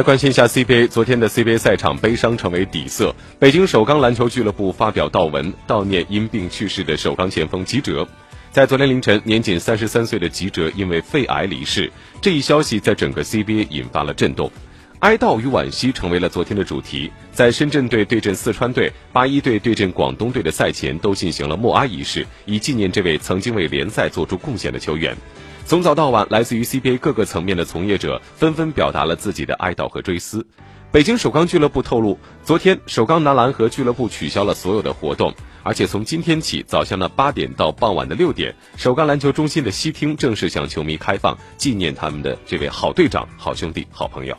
来关心一下 CBA，昨天的 CBA 赛场悲伤成为底色。北京首钢篮球俱乐部发表悼文，悼念因病去世的首钢前锋吉喆。在昨天凌晨，年仅三十三岁的吉喆因为肺癌离世，这一消息在整个 CBA 引发了震动。哀悼与惋惜成为了昨天的主题。在深圳队对阵四川队、八一队对阵广东队的赛前，都进行了默哀仪式，以纪念这位曾经为联赛做出贡献的球员。从早到晚，来自于 CBA 各个层面的从业者纷纷表达了自己的哀悼和追思。北京首钢俱乐部透露，昨天首钢男篮和俱乐部取消了所有的活动，而且从今天起早上的八点到傍晚的六点，首钢篮球中心的西厅正式向球迷开放，纪念他们的这位好队长、好兄弟、好朋友。